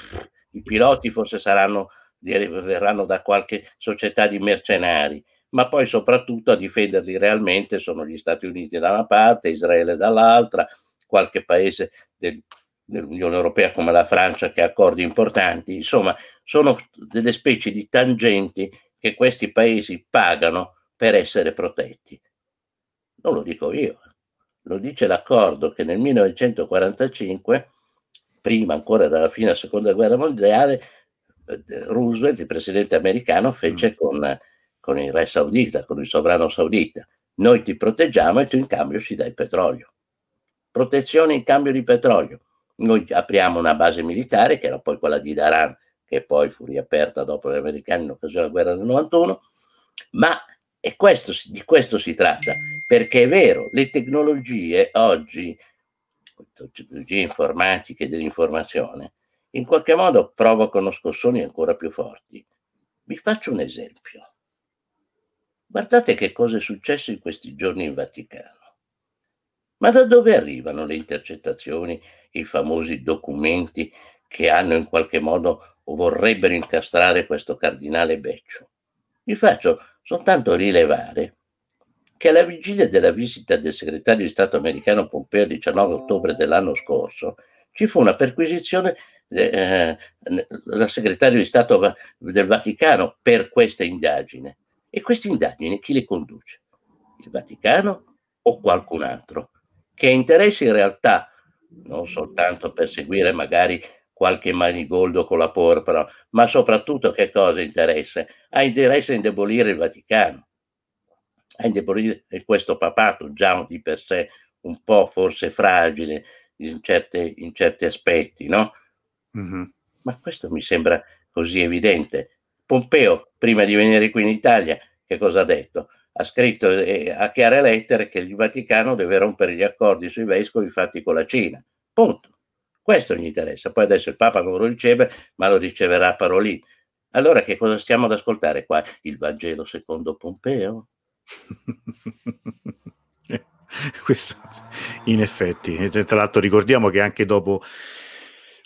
i piloti forse saranno, verranno da qualche società di mercenari, ma poi soprattutto a difenderli realmente sono gli Stati Uniti da una parte, Israele dall'altra, qualche paese del, dell'Unione Europea come la Francia che ha accordi importanti, insomma sono delle specie di tangenti che questi paesi pagano per essere protetti. Non lo dico io, lo dice l'accordo che nel 1945 prima ancora della fine della seconda guerra mondiale, eh, Roosevelt, il presidente americano, fece mm. con, con il re saudita, con il sovrano saudita. Noi ti proteggiamo e tu in cambio ci dai petrolio. Protezione in cambio di petrolio. Noi apriamo una base militare, che era poi quella di Daran, che poi fu riaperta dopo gli americani in occasione della guerra del 91, ma questo, di questo si tratta, perché è vero, le tecnologie oggi tecnologie informatiche dell'informazione, in qualche modo provocano scossoni ancora più forti. Vi faccio un esempio. Guardate che cosa è successo in questi giorni in Vaticano. Ma da dove arrivano le intercettazioni, i famosi documenti che hanno in qualche modo o vorrebbero incastrare questo cardinale Beccio? Vi faccio soltanto rilevare che alla vigilia della visita del segretario di Stato americano Pompeo il 19 ottobre dell'anno scorso ci fu una perquisizione eh, dal segretario di Stato del Vaticano per questa indagine. E queste indagini chi le conduce? Il Vaticano o qualcun altro? Che ha interesse in realtà non soltanto per seguire magari qualche manigoldo con la porpora, ma soprattutto che cosa interessa? Ha interesse a indebolire il Vaticano a indebolire questo papato già di per sé un po' forse fragile in, certe, in certi aspetti, no? Mm-hmm. Ma questo mi sembra così evidente. Pompeo, prima di venire qui in Italia, che cosa ha detto? ha scritto eh, a chiare lettere che il Vaticano deve rompere gli accordi sui vescovi fatti con la Cina. Punto. Questo gli interessa. Poi adesso il Papa non lo riceve, ma lo riceverà a Parolin. Allora che cosa stiamo ad ascoltare qua? Il Vangelo secondo Pompeo? [laughs] Questo, in effetti, tra l'altro ricordiamo che anche dopo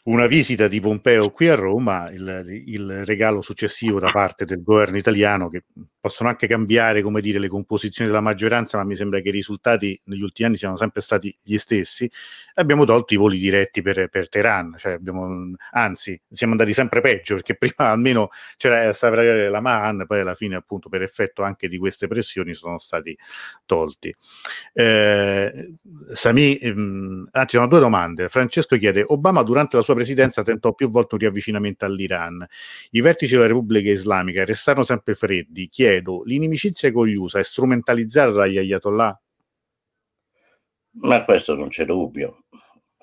una visita di Pompeo qui a Roma, il, il, regalo successivo da parte del governo italiano, che possono anche cambiare come dire, le composizioni della maggioranza, ma mi sembra che i risultati negli ultimi anni siano sempre stati gli stessi, abbiamo tolto i voli diretti per, per Teheran, cioè abbiamo, anzi siamo andati sempre peggio, perché prima [laughs] almeno c'era stava la MAN, poi alla fine appunto per effetto anche di queste pressioni sono stati tolti. Eh, Sami, ehm, anzi sono due domande. Francesco chiede, Obama durante la sua sua presidenza tentò più volte un riavvicinamento all'Iran. I vertici della Repubblica Islamica restarono sempre freddi. Chiedo, l'inimicizia con gli USA è strumentalizzata dagli ayatollah? Ma questo non c'è dubbio.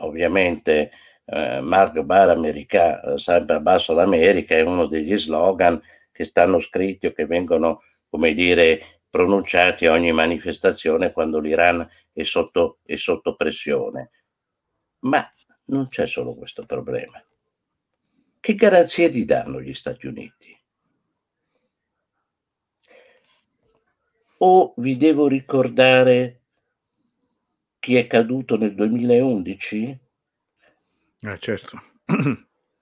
Ovviamente eh, Mark Bar America, eh, sempre a basso l'America, è uno degli slogan che stanno scritti o che vengono, come dire, pronunciati a ogni manifestazione quando l'Iran è sotto, è sotto pressione. Ma non c'è solo questo problema. Che garanzie gli danno gli Stati Uniti? O vi devo ricordare chi è caduto nel 2011? Eh, certo.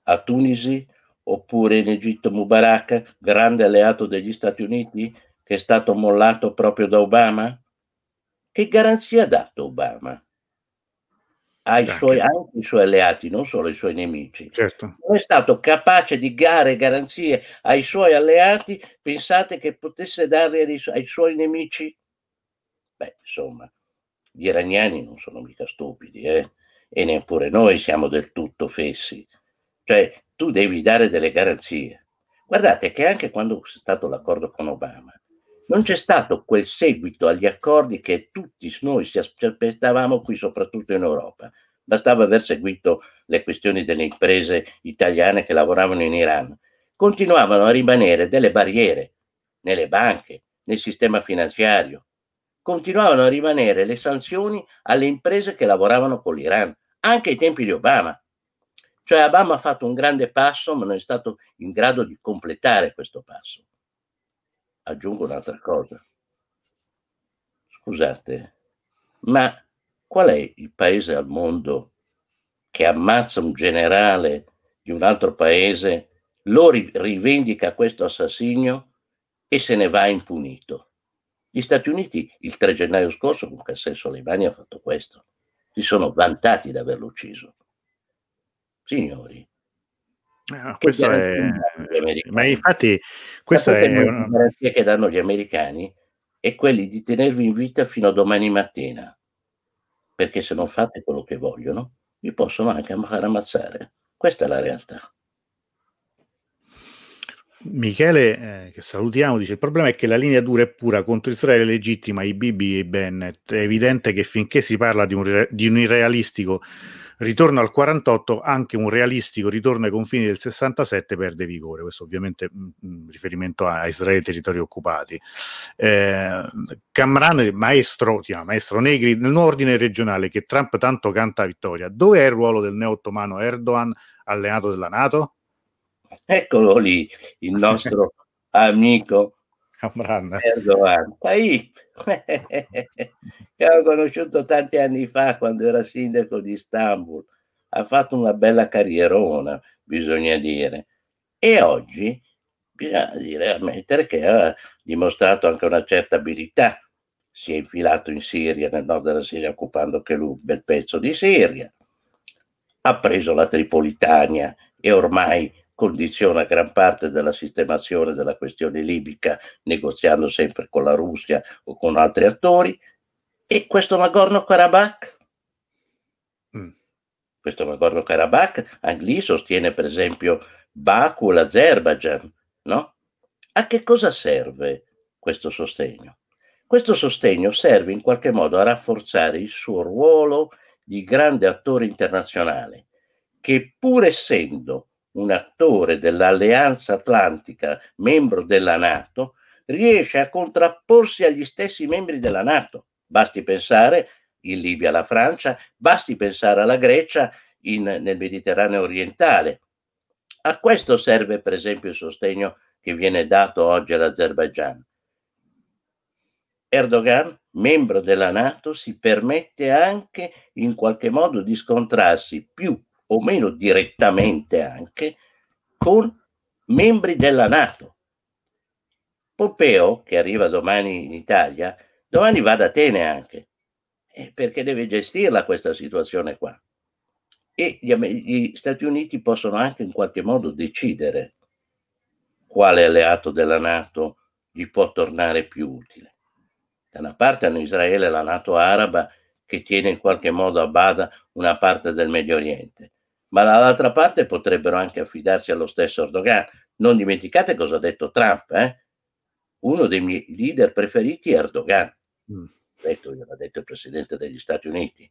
A Tunisi oppure in Egitto Mubarak, grande alleato degli Stati Uniti, che è stato mollato proprio da Obama? Che garanzia ha dato Obama? Ai suoi, anche i suoi alleati, non solo ai suoi nemici. Certo. Non è stato capace di dare garanzie ai suoi alleati, pensate che potesse darle ai, ai suoi nemici? Beh, insomma, gli iraniani non sono mica stupidi, eh? e neppure noi siamo del tutto fessi. Cioè, tu devi dare delle garanzie. Guardate che anche quando c'è stato l'accordo con Obama, non c'è stato quel seguito agli accordi che tutti noi ci aspettavamo qui, soprattutto in Europa. Bastava aver seguito le questioni delle imprese italiane che lavoravano in Iran. Continuavano a rimanere delle barriere nelle banche, nel sistema finanziario. Continuavano a rimanere le sanzioni alle imprese che lavoravano con l'Iran, anche ai tempi di Obama. Cioè Obama ha fatto un grande passo, ma non è stato in grado di completare questo passo aggiungo un'altra cosa. Scusate, ma qual è il paese al mondo che ammazza un generale di un altro paese, lo rivendica questo assassinio e se ne va impunito? Gli Stati Uniti il 3 gennaio scorso con Qasem Soleimani ha fatto questo. Si sono vantati di averlo ucciso. Signori, eh, questo è... Ma infatti questa è una garanzia che danno gli americani è quelli di tenervi in vita fino a domani mattina, perché se non fate quello che vogliono, vi possono anche far ammazzare. Questa è la realtà. Michele, eh, che salutiamo, dice: Il problema è che la linea dura e pura contro Israele legittima i Bibi e i Bennett. È evidente che finché si parla di un, di un irrealistico ritorno al 48, anche un realistico ritorno ai confini del 67 perde vigore. Questo ovviamente in mm, mm, riferimento a Israele e territori occupati. Eh, Camran, maestro, chiama, maestro Negri, nel nuovo ordine regionale che Trump tanto canta a vittoria, dove è il ruolo del neo-ottomano Erdogan, alleato della Nato? Eccolo lì, il nostro [laughs] amico Camran. Erdogan. Tayyip, che ho conosciuto tanti anni fa quando era sindaco di Istanbul. Ha fatto una bella carrierona, bisogna dire. E oggi bisogna dire, ammettere che ha dimostrato anche una certa abilità. Si è infilato in Siria, nel nord della Siria, occupando anche lui un bel pezzo di Siria. Ha preso la Tripolitania e ormai condiziona gran parte della sistemazione della questione libica, negoziando sempre con la Russia o con altri attori. E questo Nagorno-Karabakh? Mm. Questo Nagorno-Karabakh, anche lì sostiene per esempio Baku, l'Azerbaijan, no? A che cosa serve questo sostegno? Questo sostegno serve in qualche modo a rafforzare il suo ruolo di grande attore internazionale, che pur essendo un attore dell'Alleanza Atlantica, membro della Nato, riesce a contrapporsi agli stessi membri della Nato. Basti pensare in Libia alla Francia, basti pensare alla Grecia in, nel Mediterraneo orientale. A questo serve per esempio il sostegno che viene dato oggi all'Azerbaigian. Erdogan, membro della Nato, si permette anche in qualche modo di scontrarsi più o meno direttamente anche con membri della Nato. Pompeo, che arriva domani in Italia, domani va ad Atene anche, eh, perché deve gestirla questa situazione qua. E gli, gli Stati Uniti possono anche in qualche modo decidere quale alleato della Nato gli può tornare più utile. Da una parte hanno Israele la Nato araba che tiene in qualche modo a bada una parte del Medio Oriente, ma dall'altra parte potrebbero anche affidarsi allo stesso Erdogan. Non dimenticate cosa ha detto Trump, eh? uno dei miei leader preferiti è Erdogan, mm. detto, l'ha detto il Presidente degli Stati Uniti.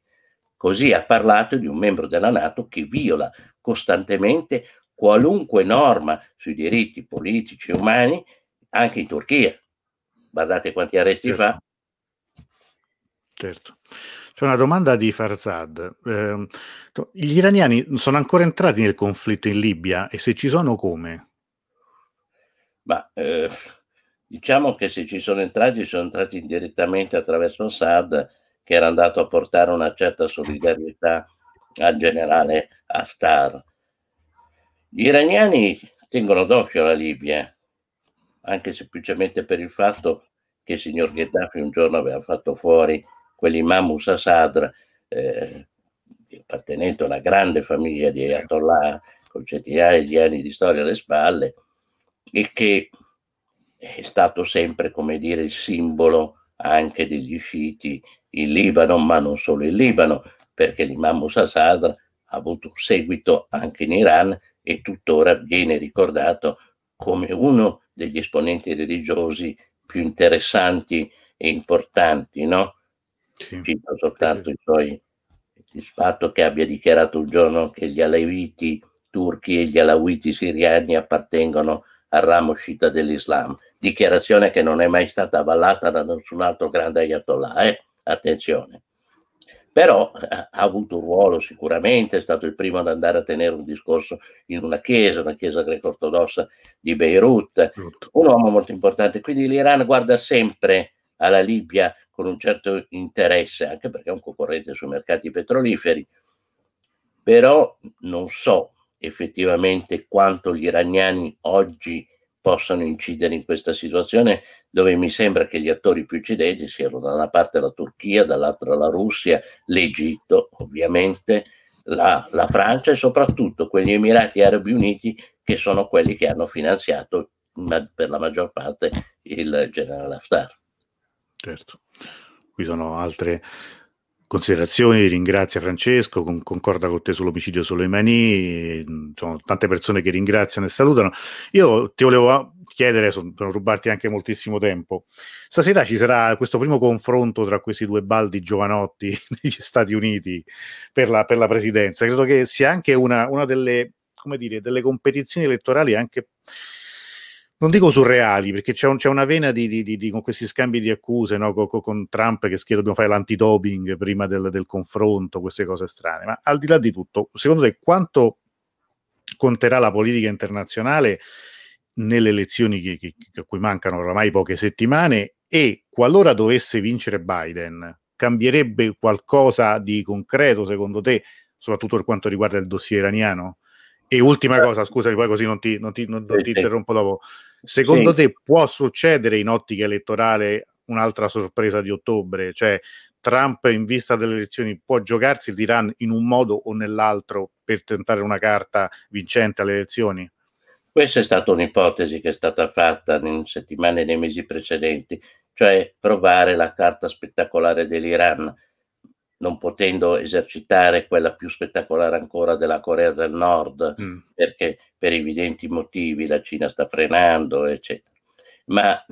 Così ha parlato di un membro della Nato che viola costantemente qualunque norma sui diritti politici e umani anche in Turchia. Guardate quanti arresti certo. fa. Certo. C'è una domanda di Farzad. Eh, gli iraniani sono ancora entrati nel conflitto in Libia e se ci sono come? Ma eh, diciamo che se ci sono entrati, sono entrati indirettamente attraverso Assad, che era andato a portare una certa solidarietà al generale Haftar. Gli iraniani tengono d'occhio la Libia, anche semplicemente per il fatto che il signor Gheddafi un giorno aveva fatto fuori quell'imam Musa Sadr, eh, appartenente a una grande famiglia di Ayatollah con centinaia di anni di storia alle spalle e che è stato sempre, come dire, il simbolo anche degli sciiti in Libano, ma non solo in Libano, perché l'imam Musa Sadr ha avuto un seguito anche in Iran e tuttora viene ricordato come uno degli esponenti religiosi più interessanti e importanti, no? Sì. Cito soltanto il, fatto che abbia dichiarato un giorno che gli alawiti turchi e gli alawiti siriani appartengono al ramo sciita dell'Islam, dichiarazione che non è mai stata avallata da nessun altro grande ayatollah, eh? attenzione. Però eh, ha avuto un ruolo sicuramente, è stato il primo ad andare a tenere un discorso in una chiesa, una chiesa greco-ortodossa di Beirut, un uomo molto importante. Quindi l'Iran guarda sempre alla Libia con un certo interesse, anche perché è un concorrente sui mercati petroliferi, però non so effettivamente quanto gli iraniani oggi possano incidere in questa situazione dove mi sembra che gli attori più incidenti siano da una parte la Turchia, dall'altra la Russia, l'Egitto ovviamente, la, la Francia e soprattutto quegli Emirati Arabi Uniti che sono quelli che hanno finanziato per la maggior parte il generale Haftar. Certo, qui sono altre considerazioni, ringrazia Francesco, con, concorda con te sull'omicidio Soleimani, sono tante persone che ringraziano e salutano. Io ti volevo chiedere, per rubarti anche moltissimo tempo, stasera ci sarà questo primo confronto tra questi due baldi giovanotti [laughs] degli Stati Uniti per la, per la presidenza, credo che sia anche una, una delle, dire, delle competizioni elettorali anche non dico surreali, perché c'è, un, c'è una vena di, di, di, con questi scambi di accuse no? con, con, Trump che schiera dobbiamo fare l'antidoping prima del, del, confronto, queste cose strane. Ma al di là di tutto, secondo te quanto conterà la politica internazionale nelle elezioni che, che, a cui mancano oramai poche settimane e qualora dovesse vincere Biden, cambierebbe qualcosa di concreto secondo te, soprattutto per quanto riguarda il dossier iraniano? E ultima cosa, scusami, poi così non ti, non ti, non, non ti interrompo dopo. Secondo sì. te può succedere in ottica elettorale un'altra sorpresa di ottobre? Cioè Trump in vista delle elezioni può giocarsi l'Iran in un modo o nell'altro per tentare una carta vincente alle elezioni? Questa è stata un'ipotesi che è stata fatta in settimane e nei mesi precedenti, cioè provare la carta spettacolare dell'Iran non potendo esercitare quella più spettacolare ancora della Corea del Nord, mm. perché per evidenti motivi la Cina sta frenando, eccetera. Ma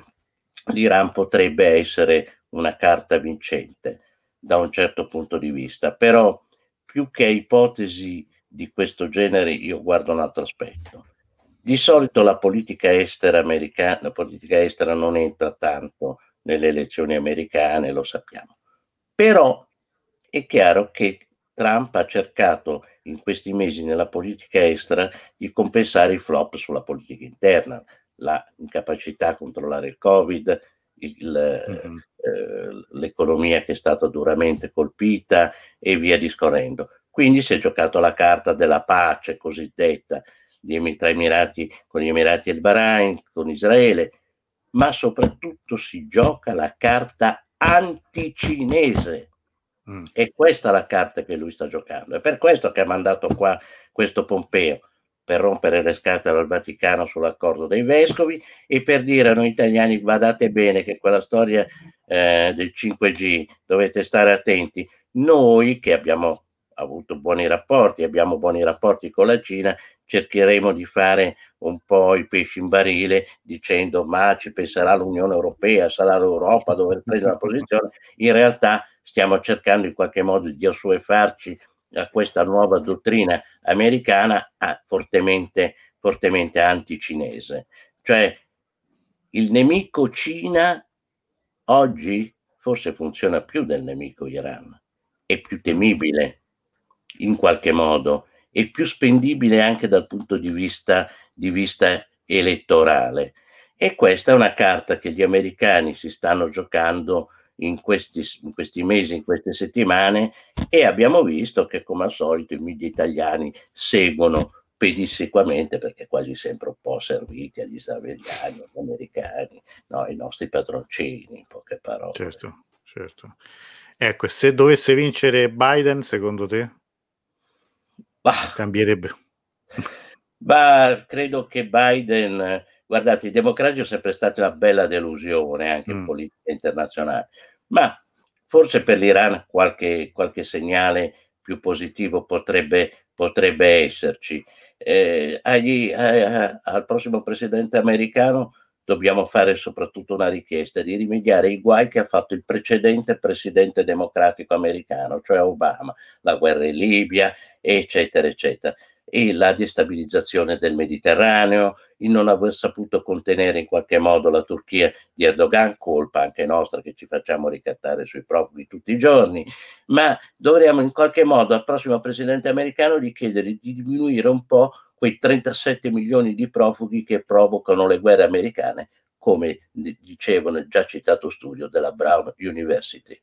l'Iran potrebbe essere una carta vincente da un certo punto di vista, però più che ipotesi di questo genere io guardo un altro aspetto. Di solito la politica estera americana, la politica estera non entra tanto nelle elezioni americane, lo sappiamo. Però è chiaro che Trump ha cercato in questi mesi nella politica estera di compensare i flop sulla politica interna, la incapacità a controllare il Covid, il, mm-hmm. eh, l'economia che è stata duramente colpita e via discorrendo. Quindi si è giocato la carta della pace cosiddetta tra Emirati, con gli Emirati e il Bahrain, con Israele, ma soprattutto si gioca la carta anticinese. Mm. E questa è la carta che lui sta giocando. È per questo che ha mandato qua questo Pompeo, per rompere le scatole al Vaticano sull'accordo dei vescovi e per dire a noi italiani guardate bene che quella storia eh, del 5G dovete stare attenti. Noi che abbiamo avuto buoni rapporti, abbiamo buoni rapporti con la Cina, cercheremo di fare un po' i pesci in barile dicendo ma ci penserà l'Unione Europea, sarà l'Europa a dover prendere una posizione. In realtà stiamo cercando in qualche modo di assuefarci a questa nuova dottrina americana ah, fortemente, fortemente anticinese. Cioè il nemico Cina oggi forse funziona più del nemico Iran, è più temibile in qualche modo e più spendibile anche dal punto di vista, di vista elettorale. E questa è una carta che gli americani si stanno giocando in questi, in questi, mesi, in queste settimane e abbiamo visto che come al solito i media italiani seguono pedissequamente perché quasi sempre un po' serviti agli israeliani, agli americani, no, ai nostri padroncini, in poche parole. Certo, certo. Ecco, se dovesse vincere Biden, secondo te? Bah. Cambierebbe. Ma credo che Biden, guardate, i democratici sono sempre stata una bella delusione anche mm. in politica internazionale, ma forse per l'Iran qualche, qualche segnale più positivo potrebbe, potrebbe esserci. Eh, agli, a, a, al prossimo presidente americano dobbiamo fare soprattutto una richiesta di rimediare ai guai che ha fatto il precedente presidente democratico americano, cioè Obama, la guerra in Libia, eccetera, eccetera, e la destabilizzazione del Mediterraneo, il non aver saputo contenere in qualche modo la Turchia di Erdogan, colpa anche nostra che ci facciamo ricattare sui profughi tutti i giorni, ma dovremmo in qualche modo al prossimo presidente americano di chiedere di diminuire un po' quei 37 milioni di profughi che provocano le guerre americane, come dicevo nel già citato studio della Brown University.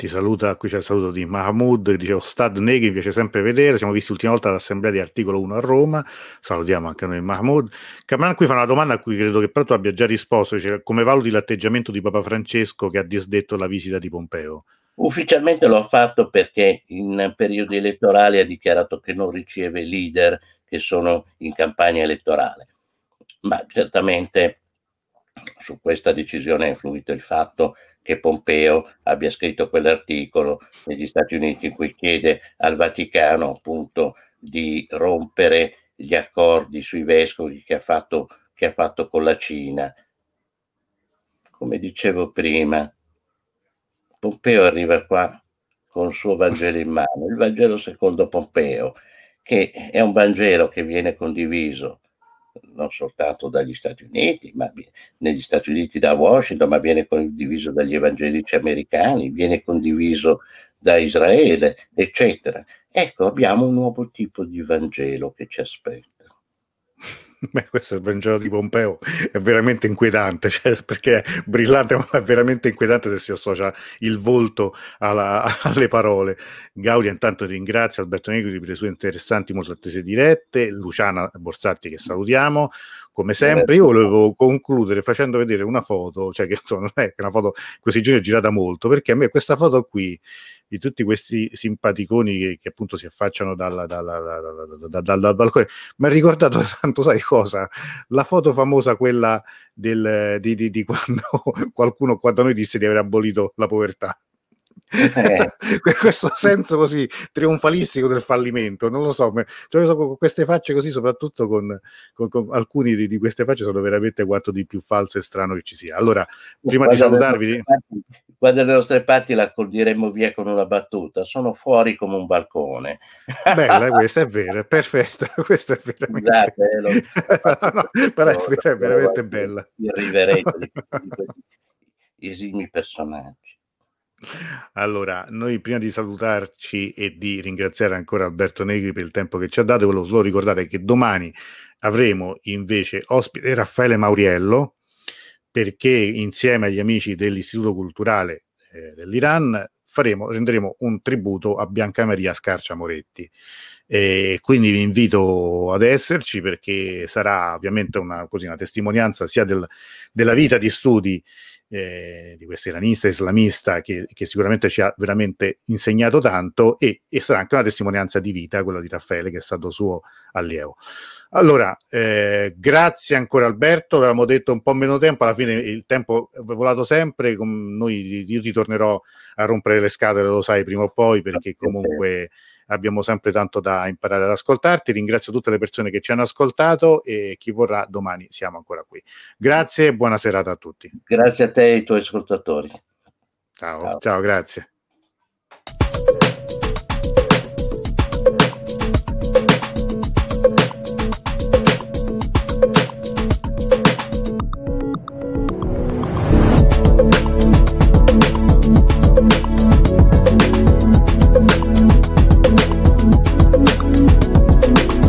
Ti saluta, qui c'è il saluto di Mahmoud, dicevo Stad Negri, mi piace sempre vedere, siamo visti l'ultima volta all'assemblea di articolo 1 a Roma, salutiamo anche noi Mahmoud. Cameron qui fa una domanda a cui credo che però tu abbia già risposto, dice, come valuti l'atteggiamento di Papa Francesco che ha disdetto la visita di Pompeo? Ufficialmente lo ha fatto perché in periodi elettorali ha dichiarato che non riceve leader che sono in campagna elettorale. Ma certamente su questa decisione ha influito il fatto che Pompeo abbia scritto quell'articolo negli Stati Uniti in cui chiede al Vaticano appunto di rompere gli accordi sui vescovi che ha fatto, che ha fatto con la Cina. Come dicevo prima, Pompeo arriva qua con il suo Vangelo in mano, il Vangelo secondo Pompeo, che è un Vangelo che viene condiviso non soltanto dagli Stati Uniti, ma negli Stati Uniti da Washington, ma viene condiviso dagli evangelici americani, viene condiviso da Israele, eccetera. Ecco, abbiamo un nuovo tipo di Vangelo che ci aspetta. [laughs] Beh, questo è il Vangelo di Pompeo, è veramente inquietante, [laughs] cioè, perché è brillante, ma è veramente inquietante se si associa il volto alla, [laughs] alle parole. Gaudia intanto ringrazia Alberto Negri per le sue interessanti, molto attese dirette, Luciana Borsatti che salutiamo, come sempre. Io volevo concludere facendo vedere una foto, cioè che insomma, non è una foto questi giorni è girata molto, perché a me questa foto qui di tutti questi simpaticoni che, che appunto si affacciano dal, dal, dal, dal, balcone. Mi ha ricordato [laughs] tanto, sai cosa? La foto famosa, quella del, di, di, di quando [laughs] qualcuno qua da noi disse di aver abolito la povertà. Eh. [laughs] questo senso così trionfalistico del fallimento, non lo so, cioè, con queste facce così, soprattutto con, con, con alcuni di, di, queste facce sono veramente quanto di più falso e strano che ci sia. Allora, prima di salutarvi, qua dalle nostre parti la accoglieremmo via con una battuta, sono fuori come un balcone. Bella [laughs] questa, è vero, è perfetta, [laughs] questa è veramente... Scusate, eh, lo... no, no, però è, è veramente bella. Irriverente di, di questi esimi personaggi. Allora, noi prima di salutarci e di ringraziare ancora Alberto Negri per il tempo che ci ha dato, volevo solo ricordare che domani avremo invece ospite Raffaele Mauriello, perché insieme agli amici dell'Istituto Culturale eh, dell'Iran faremo, renderemo un tributo a Bianca Maria Scarcia Moretti. E quindi vi invito ad esserci perché sarà ovviamente una, così, una testimonianza sia del, della vita di studi eh, di questa iranista islamista che, che, sicuramente ci ha veramente insegnato tanto e, e, sarà anche una testimonianza di vita, quella di Raffaele che è stato suo allievo. Allora, eh, grazie ancora Alberto, avevamo detto un po' meno tempo, alla fine il tempo è volato sempre, con noi, io ti tornerò a rompere le scatole, lo sai, prima o poi, perché comunque abbiamo sempre tanto da imparare ad ascoltarti. Ringrazio tutte le persone che ci hanno ascoltato e chi vorrà domani siamo ancora qui. Grazie e buona serata a tutti. Grazie a te e ai tuoi ascoltatori. Ciao, ciao, ciao grazie.